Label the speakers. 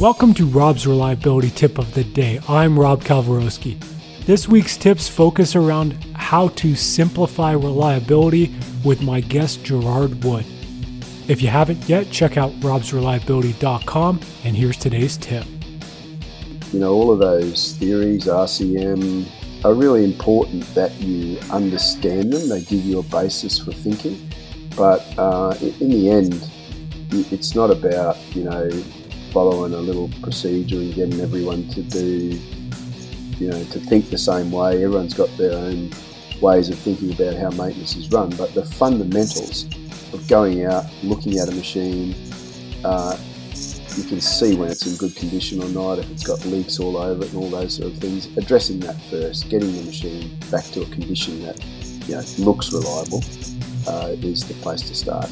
Speaker 1: Welcome to Rob's Reliability Tip of the Day. I'm Rob Kalwarowski. This week's tips focus around how to simplify reliability with my guest Gerard Wood. If you haven't yet, check out robsreliability.com and here's today's tip.
Speaker 2: You know, all of those theories, RCM, are really important that you understand them. They give you a basis for thinking. But uh, in the end, it's not about, you know, following a little procedure and getting everyone to do, you know, to think the same way. Everyone's got their own ways of thinking about how maintenance is run. But the fundamentals of going out, looking at a machine, uh, you can see when it's in good condition or not, if it's got leaks all over it and all those sort of things. Addressing that first, getting the machine back to a condition that you know looks reliable uh, is the place to start.